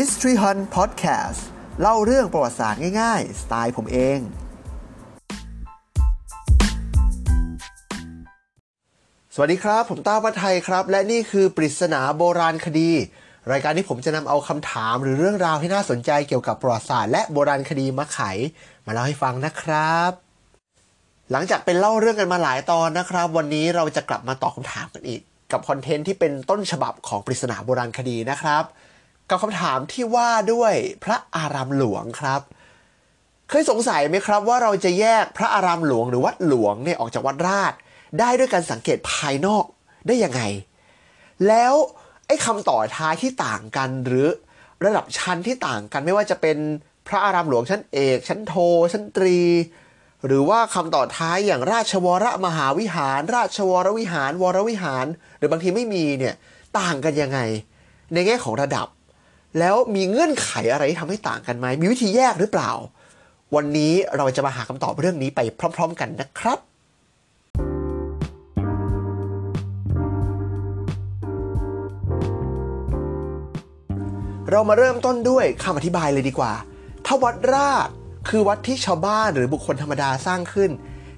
History Hunt Podcast เล่าเรื่องประวัติศาสตร์ง่ายๆ สไตล์ผมเอง สวัสดีครับ ผมต้าวัฒไทยครับ และนี่คือปริศนาโบราณคดี รายการที่ผมจะนำเอาคำถามหรือเรื่องราวที่น่าสนใจเกี่ยวกับประวัติศาสตร์และโบราณคดีมาไข มาเล่าให้ฟังนะครับ หลังจากเป็นเล่าเรื่องกันมาหลายตอนนะครับ วันนี้เราจะกลับมาตอบคำถามกันอีก กับคอนเทนต์ที่เป็นต้นฉบับของปริศนาโบราณคดีนะครับ กับคำถามที่ว่าด้วยพระอารามหลวงครับ เคยสงสัยไหมครับ ว่าเราจะแยกพระอารามหลวงหรือวัดหลวงเนี่ยออกจากวัดราช ได้ด้วยการสังเกตภายนอกได้ยังไง แล้วไอ้คำต่อท้ายที่ต่างกันหรือระดับชั้นที่ต่างกันไม่ว่าจะเป็นพระอารามหลวงชั้นเอก ชั้นโท ชั้นตรี หรือว่าคำต่อท้ายอย่างราชวรมหาวิหาร ราชวรวิหาร วรวิหาร หรือบางทีไม่มีเนี่ยต่างกันยังไง ในแง่ของระดับ แล้วมีเงื่อนไขอะไรที่ทำให้ต่างกันไหม มีวิธีแยกหรือเปล่า วันนี้เราจะมาหาคำตอบเรื่องนี้ไปพร้อม ๆ กันนะครับ เรามาเริ่มต้นด้วยคำอธิบายเลยดีกว่า ถ้าวัดราชคือวัดที่ชาวบ้านหรือบุคคลธรรมดาสร้างขึ้น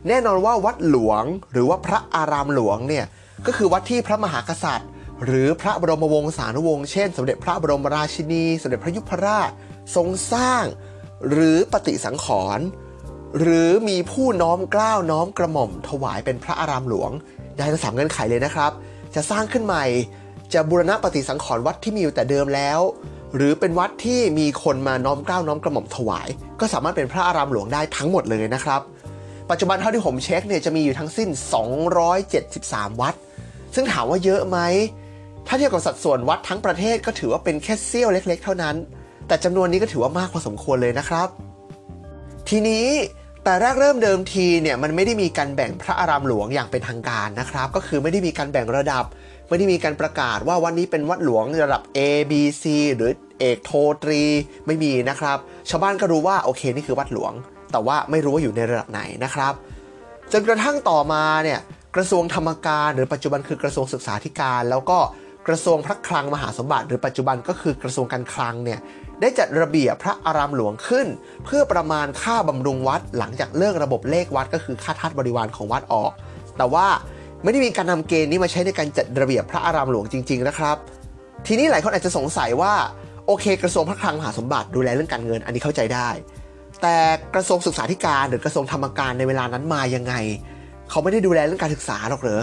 แน่นอนว่าวัดหลวง หรือว่าพระอารามหลวงเนี่ยก็คือวัดที่พระมหากษัตริย์ หรือพระบรมวงศานุวงศ์เช่น สมเด็จพระบรมราชินี สมเด็จพระยุพราชทรงสร้าง หรือปฏิสังขรณ์หรือมีผู้น้อมเกล้าวน้อมกระหม่อมถวายเป็นพระอารามหลวงได้ทั้งสามเงื่อนไขเลยนะครับ จะสร้างขึ้นใหม่ จะบูรณะปฏิสังขรณ์วัดที่มีอยู่แต่เดิมแล้ว หรือเป็นวัดที่มีคนมาน้อมเกล้าวน้อมกระหม่อมถวาย ก็สามารถเป็นพระอารามหลวงได้ทั้งหมดเลยนะครับ ปัจจุบันเท่าที่ผมเช็คเนี่ยจะมีอยู่ทั้งสิ้น 273 วัด ซึ่งถามว่าเยอะไหม ถ้าเทียบกับสัดส่วนวัดทั้งประเทศก็ถือว่าเป็นแค่เสี้ยวเล็ก ๆ เท่านั้น แต่จำนวนนี้ก็ถือว่ามากพอสมควรเลยนะครับ ทีนี้แต่แรกเริ่มเดิมทีเนี่ยมันไม่ได้มีการแบ่งพระอารามหลวงอย่างเป็นทางการนะครับ ก็คือไม่ได้มีการแบ่งระดับ ไม่ได้มีการประกาศว่าวันนี้เป็นวัดหลวงระดับ A B C หรือเอกโทตรีไม่มีนะครับ ชาวบ้านก็รู้ว่าโอเคนี่คือวัดหลวง แต่ว่าไม่รู้ว่าอยู่ในระดับไหนนะครับ จนกระทั่งต่อมาเนี่ยกระทรวงธรรมการ หรือปัจจุบันคือกระทรวงศึกษาธิการ แล้วก็ กระทรวงพระคลังมหาสมบัติ หรือปัจจุบันก็คือกระทรวงการคลังเนี่ยได้จัดระเบียบพระอารามหลวงขึ้น เพื่อประมาณค่าบำรุงวัด หลังจากเลิกระบบเลขวัดก็คือค่าทาสบริวารของวัดออก แต่ว่าไม่ได้มีการนำเกณฑ์นี้มาใช้ในการจัดระเบียบพระอารามหลวงจริง ๆ นะครับ ทีนี้หลายคนอาจจะสงสัยว่าโอเค กระทรวงพระคลังมหาสมบัติดูแลเรื่องการเงินอันนี้เข้าใจได้ แต่กระทรวงศึกษาธิการหรือกระทรวงธรรมการในเวลานั้นมายังไง เขาไม่ได้ดูแลเรื่องการศึกษาหรอกเหรอ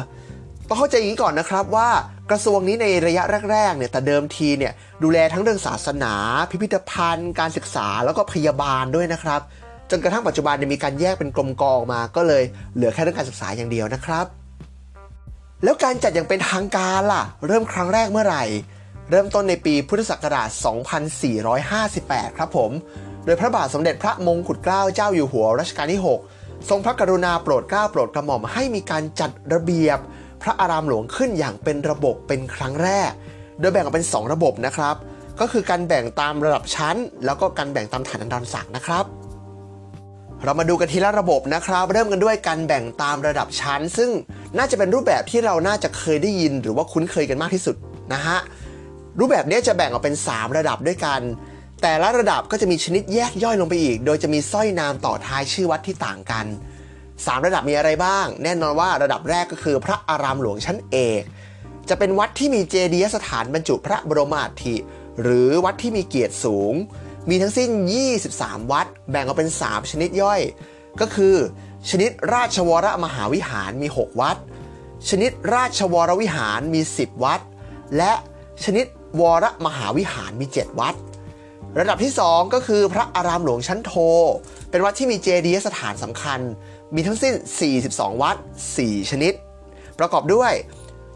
ต้องเข้าใจอย่างนี้ก่อนนะครับว่ากระทรวงนี้ในระยะแรกๆเนี่ยแต่เดิมทีเนี่ยดูแลทั้งเรื่องศาสนา พิพิธภัณฑ์ การศึกษาแล้วก็พยาบาลด้วยนะครับ จนกระทั่งปัจจุบันเนี่ยมีการแยกเป็นกรมกองมาก็เลยเหลือแค่เรื่องการศึกษาอย่างเดียวนะครับ แล้วการจัดอย่างเป็นทางการล่ะ เริ่มครั้งแรกเมื่อไหร่ เริ่มต้นในปีพุทธศักราช 2458 ครับผม โดยพระบาทสมเด็จพระมงกุฎเกล้าเจ้าอยู่หัวรัชกาลที่ 6 ทรงพระกรุณาโปรดเกล้าโปรดกระหม่อมให้มีการจัดระเบียบ พระอารามหลวงขึ้นอย่างเป็นระบบเป็นครั้งแรก โดยแบ่งออกเป็น 2 ระบบนะครับ ก็คือการแบ่งตามระดับชั้น แล้วก็การแบ่งตามฐานันดรศักดิ์นะครับ เรามาดูกันทีละระบบนะครับ เริ่มกันด้วยการแบ่งตามระดับชั้น ซึ่งน่าจะเป็นรูปแบบที่เราน่าจะเคยได้ยินหรือว่าคุ้นเคยกันมากที่สุดนะฮะรูปแบบนี้จะแบ่งออกเป็น 3 ระดับด้วยกัน แต่ละระดับก็จะมีชนิดแยกย่อยลงไปอีก โดยจะมีสร้อยนามต่อท้ายชื่อวัดที่ต่างกัน 3 ระดับมีอะไรบ้าง แน่นอนว่าระดับแรกก็คือพระอารามหลวงชั้นเอก จะเป็นวัดที่มีเจดีย์สถานบรรจุพระบรมอัฐิหรือวัดที่มีเกียรติสูง มีทั้งสิ้น 23 วัด แบ่งออกเป็น 3 ชนิดย่อย ก็คือ ชนิดราชวรมหาวิหารมี 6 วัด ชนิดราชวรวิหารมี 10 วัด และชนิดวรมหาวิหารมี 7 วัด ระดับที่ 2 ก็คือพระอารามหลวงชั้นโท เป็นวัดที่มีเจดีย์สถานสำคัญมีทั้งสิ้น 42 วัด 4 ชนิด ประกอบด้วย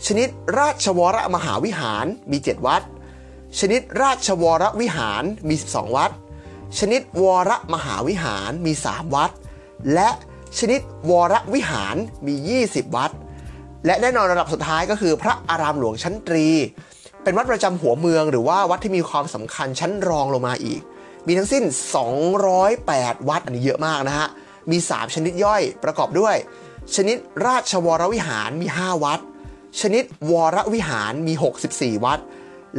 ชนิดราชวรมหาวิหารมี 7 วัด ชนิดราชวรวิหารมี 12 วัด ชนิดวรมหาวิหารมี 3 วัด และชนิดวรวิหารมี 20 วัด และแน่นอนระดับสุดท้ายก็คือพระอารามหลวงชั้นตรี เป็นวัดประจำหัวเมืองหรือว่าวัดที่มีความสำคัญชั้นรองลงมาอีก มีทั้งสิ้น 208 วัดอันนี้เยอะมากนะฮะ มี 3 ชนิดย่อยประกอบด้วย ชนิดราชวรวิหารมี 5 วัด ชนิดวรวิหารมี 64 วัด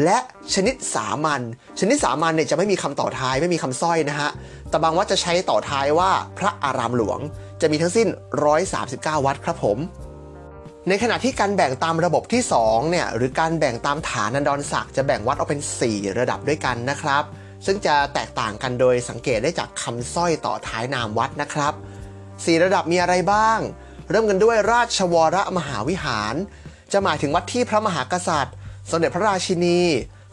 และชนิดสามัญชนิดสามัญเนี่ยจะไม่มีคำต่อท้ายไม่มีคำสร้อยนะฮะแต่บางวัดจะใช้ต่อท้ายว่าพระอารามหลวง จะมีทั้งสิ้น 139 วัดครับผมในขณะที่การแบ่งตามระบบที่2เนี่ยหรือการแบ่งตามฐานันดรศักดิ์จะแบ่งวัดออกเป็น 4 ระดับด้วยกันนะครับ ซึ่งจะแตกต่างกันโดยสังเกตได้จากคำสร้อยต่อท้ายนามวัดนะครับ4ระดับมีอะไรบ้าง เริ่มกันด้วยราชวรมหาวิหาร จะหมายถึงวัดที่พระมหากษัตริย์ สมเด็จพระราชินี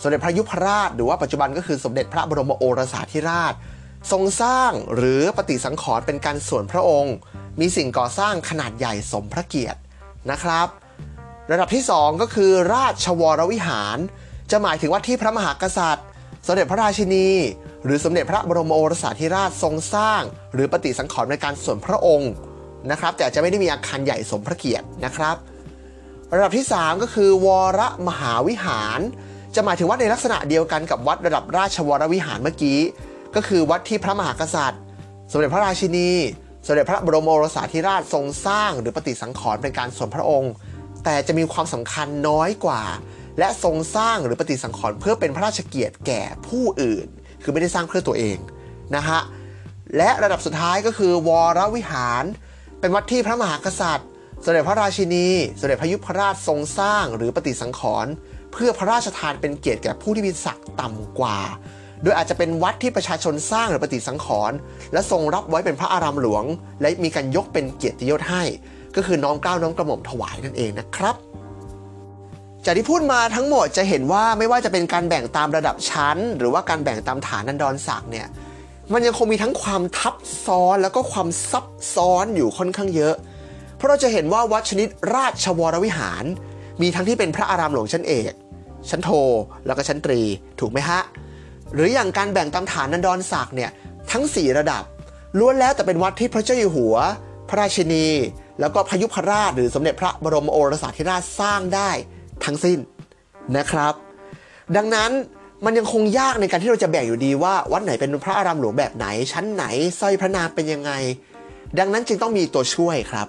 สมเด็จพระยุพราช หรือว่าปัจจุบันก็คือสมเด็จพระบรมโอรสาธิราช ทรงสร้างหรือปฏิสังขรณ์เป็นการส่วนพระองค์ มีสิ่งก่อสร้างขนาดใหญ่สมพระเกียรตินะครับ ระดับที่ 2 ก็คือราชวรวิหาร จะหมายถึงว่าที่พระมหากษัตริย์ สมเด็จพระราชินี หรือสมเด็จพระบรมโอรสาธิราชทรงสร้าง หรือปฏิสังขรณ์ในการส่วนพระองค์นะครับ แต่จะไม่ได้มีอาคารใหญ่สมพระเกียรตินะครับ ระดับที่ 3 ก็คือ วรมหาวิหาร จะหมายถึงวัดในลักษณะเดียวกันกับวัดระดับราชวรวิหารเมื่อกี้ ก็คือวัดที่พระมหากษัตริย์ สมเด็จพระราชินี สมเด็จพระบรมโอรสาธิราชทรงสร้าง หรือปฏิสังขรณ์เป็นการส่วนพระองค์ แต่จะมีความสำคัญน้อยกว่า และทรงสร้างหรือปฏิสังขรณ์เพื่อเป็นพระราชเกียรติแก่ผู้อื่น คือไม่ได้สร้างเพื่อตัวเองนะฮะและระดับสุดท้ายก็คือ วรวิหาร เป็นวัดที่พระมหากษัตริย์สมเด็จพระราชินีสมเด็จพระยุพราชทรงสร้างหรือปฏิสังขรณ์เพื่อพระราชทานเป็นเกียรติแก่ผู้ที่มีศักดิ์ต่ำกว่า โดยอาจจะเป็นวัดที่ประชาชนสร้างหรือปฏิสังขรณ์และทรงรับไว้เป็นพระอารามหลวง และมีการยกเป็นเกียรติยศให้ ก็คือน้อมเกล้าน้อมกระหม่อมถวายนั่นเองนะครับ จากที่พูดมาทั้งหมดจะเห็นว่าไม่ว่าจะเป็นการแบ่งตามระดับชั้น หรือว่าการแบ่งตามฐานันดรศักดิ์เนี่ยมันยังคงมีทั้งความทับซ้อนแล้วก็ความซับซ้อนอยู่ค่อนข้างเยอะ เพราะเราจะเห็นว่าวัดชนิดราชวรวิหาร มีทั้งที่เป็นพระอารามหลวงชั้นเอก ชั้นโท แล้วก็ชั้นตรี ถูกไหมฮะ หรืออย่างการแบ่งตามฐานนันดรศักดิ์เนี่ยทั้ง 4 ระดับล้วนแล้วแต่เป็นวัดที่พระเจ้าอยู่หัว พระราชินี แล้วก็พยุพราชหรือสมเด็จพระบรมโอรสาธิราชสร้างได้ ทั้งสิ้นนะครับ ดังนั้นมันยังคงยากในการที่เราจะแบ่งอยู่ดีว่า วัดไหนเป็นพระอารามหลวงแบบไหน ชั้นไหนสร้อยพระนามเป็นยังไง ดังนั้นจึงต้องมีตัวช่วยครับ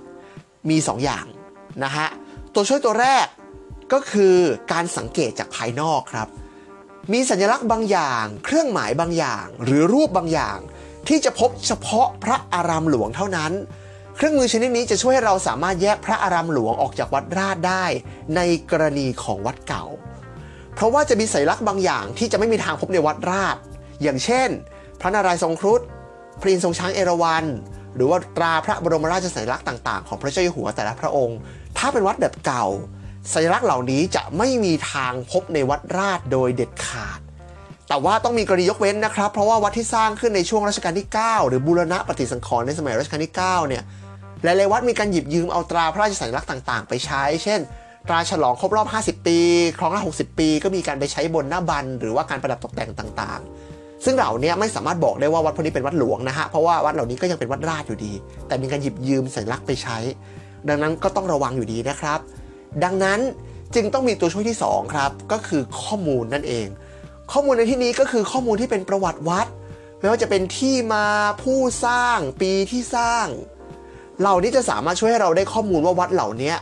มี 2ออย่างนะฮะตัวช่วยตัวแรกก็คือการสังเกตจากภายนอกครับ มีสัญลักษณ์บางอย่าง เครื่องหมายบางอย่าง หรือรูปบางอย่าง ที่จะพบเฉพาะพระอารามหลวงเท่านั้น เครื่องมือชนิดนี้จะช่วยให้เราสามารถแยกพระอารามหลวงออกจากวัดราชได้ ในกรณีของวัดเก่า เพราะว่าจะมีสัญลักษณ์บางอย่างที่จะไม่มีทางพบในวัดราช อย่างเช่น พระนารายณ์ทรงครุฑพระอินทร์ทรงช้างเอราวัณหรือว่าตราพระบรมราชสัญลักษณ์ต่างๆ ของพระเจ้าอยู่หัวแต่ละพระองค์ ถ้าเป็นวัดแบบเก่า สัญลักษณ์เหล่านี้จะไม่มีทางพบในวัดราชโดยเด็ดขาด แต่ว่าต้องมีกรณียกเว้นนะครับ เพราะว่าวัดที่สร้างขึ้นในช่วงรัชกาลที่ 9 หรือบูรณะปฏิสังขรณ์ในสมัยรัชกาลที่ 9 เนี่ย หลายๆวัดมีการหยิบยืมเอาตราพระราชสัญลักษณ์ต่าง ๆ ไปใช้ เช่น ตราฉลองครบรอบ 50 ปี ครองราช60 ปี ก็มีการไปใช้บนหน้าบัน หรือว่าการประดับตกแต่งต่างๆ ซึ่งเหล่านี้ไม่สามารถบอกได้ว่าวัดพวกนี้เป็นวัดหลวงนะฮะ เพราะว่าวัดเหล่านี้ก็ยังเป็นวัดราชอยู่ดี แต่มีการหยิบยืมสัญลักษณ์ไปใช้ ดังนั้นก็ต้องระวังอยู่ดีนะครับ ดังนั้นจึงต้องมีตัวช่วยที่ 2 ครับ ก็คือข้อมูลนั่นเอง ข้อมูลในที่นี้ก็คือข้อมูลที่เป็นประวัติวัด ไม่ว่าจะเป็นที่มาผู้สร้าง ปีที่สร้าง เหล่านี้จะสามารถช่วยให้เราได้ข้อมูลว่าวัดเหล่านี้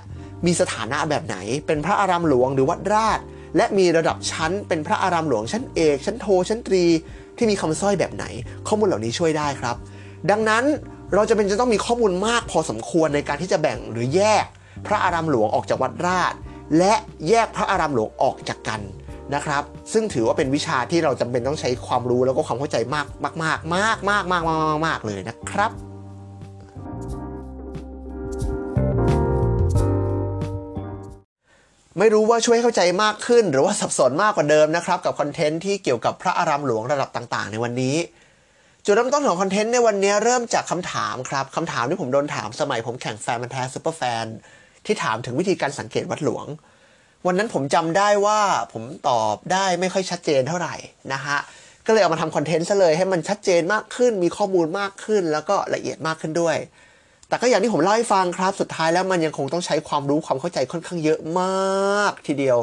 มีสถานะแบบไหน เป็นพระอารามหลวงหรือวัดราช และมีระดับชั้น เป็นพระอารามหลวงชั้นเอกชั้นโทชั้นตรี ที่มีคำสร้อยแบบไหน ข้อมูลเหล่านี้ช่วยได้ครับ ดังนั้นเราจะเป็นจะต้องมีข้อมูลมากพอสมควรในการที่จะแบ่งหรือแยก พระอารามหลวงออกจากวัดราช และแยกพระอารามหลวงออกจากกันนะครับ ซึ่งถือว่าเป็นวิชาที่เราจำเป็นต้องใช้ความรู้แล้วก็ความเข้าใจมากมากมากมากมากมากมากเลยนะครับ ไม่รู้ว่าช่วยเข้าใจมากขึ้น หรือว่าสับสนมากกว่าเดิมนะครับกับคอนเทนต์ที่เกี่ยวกับพระอารามหลวงระดับต่างๆ ในวันนี้ จุดเริ่มต้นของ content ในวันนี้เริ่มจากคำถามครับคำถามที่ผมโดนถามสมัยผมแข่งแฟนพันธุ์แท้ซูเปอร์แฟนที่ถามถึงวิธีการสังเกตวัดหลวง วันนั้นผมจำได้ว่าผมตอบได้ไม่ค่อยชัดเจนเท่าไหร่นะฮะก็เลยเอามาทำ content ซะเลยให้มันชัดเจนมากขึ้น มีข้อมูลมากขึ้น แล้วก็ละเอียดมากขึ้นด้วย แต่ก็อย่างที่ผมเล่าให้ฟังครับ สุดท้ายแล้วมันยังคงต้องใช้ความรู้ความเข้าใจค่อนข้างเยอะมากทีเดียว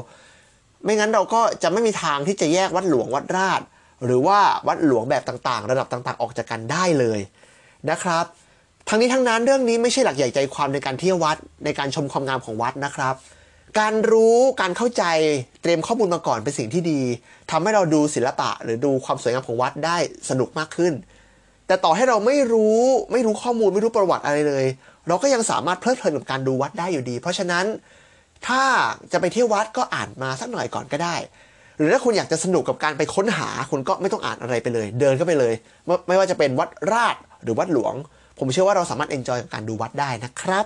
ไม่งั้นเราก็จะไม่มีทางที่จะแยกวัดหลวงวัดราช หรือว่าวัดหลวงแบบต่างๆ ระดับต่างๆ ออกจากกันได้เลยนะครับ ทั้งนี้ทั้งนั้นเรื่องนี้ไม่ใช่หลักใหญ่ใจความในการเที่ยววัดในการชมความงามของวัดนะครับการรู้การเข้าใจเตรียมข้อมูลมาก่อนเป็นสิ่งที่ดีทำให้เราดูศิลปะหรือดูความสวยงามของวัดได้สนุกมากขึ้น แต่ต่อให้เราไม่รู้ไม่รู้ข้อมูลไม่รู้ประวัติอะไรเลย เราก็ยังสามารถเพลิดเพลินกับการดูวัดได้อยู่ดี เพราะฉะนั้นถ้าจะไปเที่ยววัดก็อ่านมาสักหน่อยก่อนก็ได้ หรือถ้าคุณอยากจะสนุกกับการไปค้นหาคุณก็ไม่ต้องอ่านอะไรไปเลย เดินก็ไปเลย ไม่ไม่ว่าจะเป็นวัดราชหรือวัดหลวง ผมเชื่อว่าเราสามารถเอนจอยกับการดูวัดได้นะครับ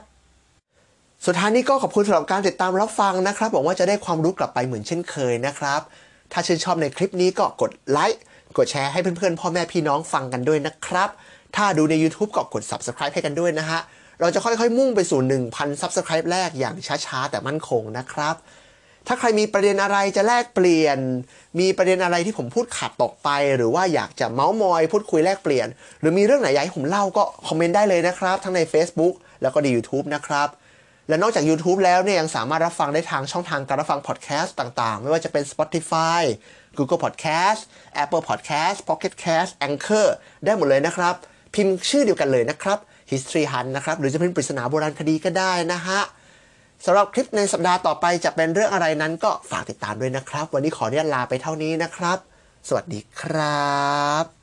สุดท้ายนี้ก็ขอบคุณสำหรับการติดตามรับฟังนะครับหวังว่าจะได้ความรู้กลับไปเหมือนเช่นเคยนะครับ ถ้าชื่นชอบในคลิปนี้ก็กดไลค์ กดแชร์ให้เพื่อนๆ พ่อแม่พี่น้องฟังกันด้วยนะครับ ถ้าดูใน YouTube ก็กด Subscribe ให้กันด้วยนะฮะ เราจะค่อยๆมุ่งไปสู่ 1,000 Subscribe แรกอย่างช้าๆ แต่มั่นคงนะครับ ถ้าใครมีประเด็นอะไรจะแลกเปลี่ยน มีประเด็นอะไรที่ผมพูดขาดตกไป หรือว่าอยากจะเมาส์มอย พูดคุยแลกเปลี่ยน หรือมีเรื่องไหนอยากให้ผมเล่าก็คอมเมนต์ได้เลยนะครับ ทั้งใน Facebook แล้วก็ใน YouTube นะครับและนอกจาก YouTube แล้วเนี่ยยังสามารถรับฟังได้ทางช่องทางการรับฟังพอดแคสต์ต่างๆ ไม่ว่าจะเป็น Spotify Google Podcast Apple Podcast Pocket Cast Anchor ได้หมดเลยนะครับ พิมพ์ชื่อเดียวกันเลยนะครับ History Hunt นะครับ หรือจะเป็นปริศนาโบราณคดีก็ได้นะฮะสำหรับคลิปในสัปดาห์ต่อไปจะเป็นเรื่องอะไรนั้นก็ฝากติดตามด้วยนะครับ วันนี้ขออนุญาตลาไปเท่านี้นะครับ สวัสดีครับ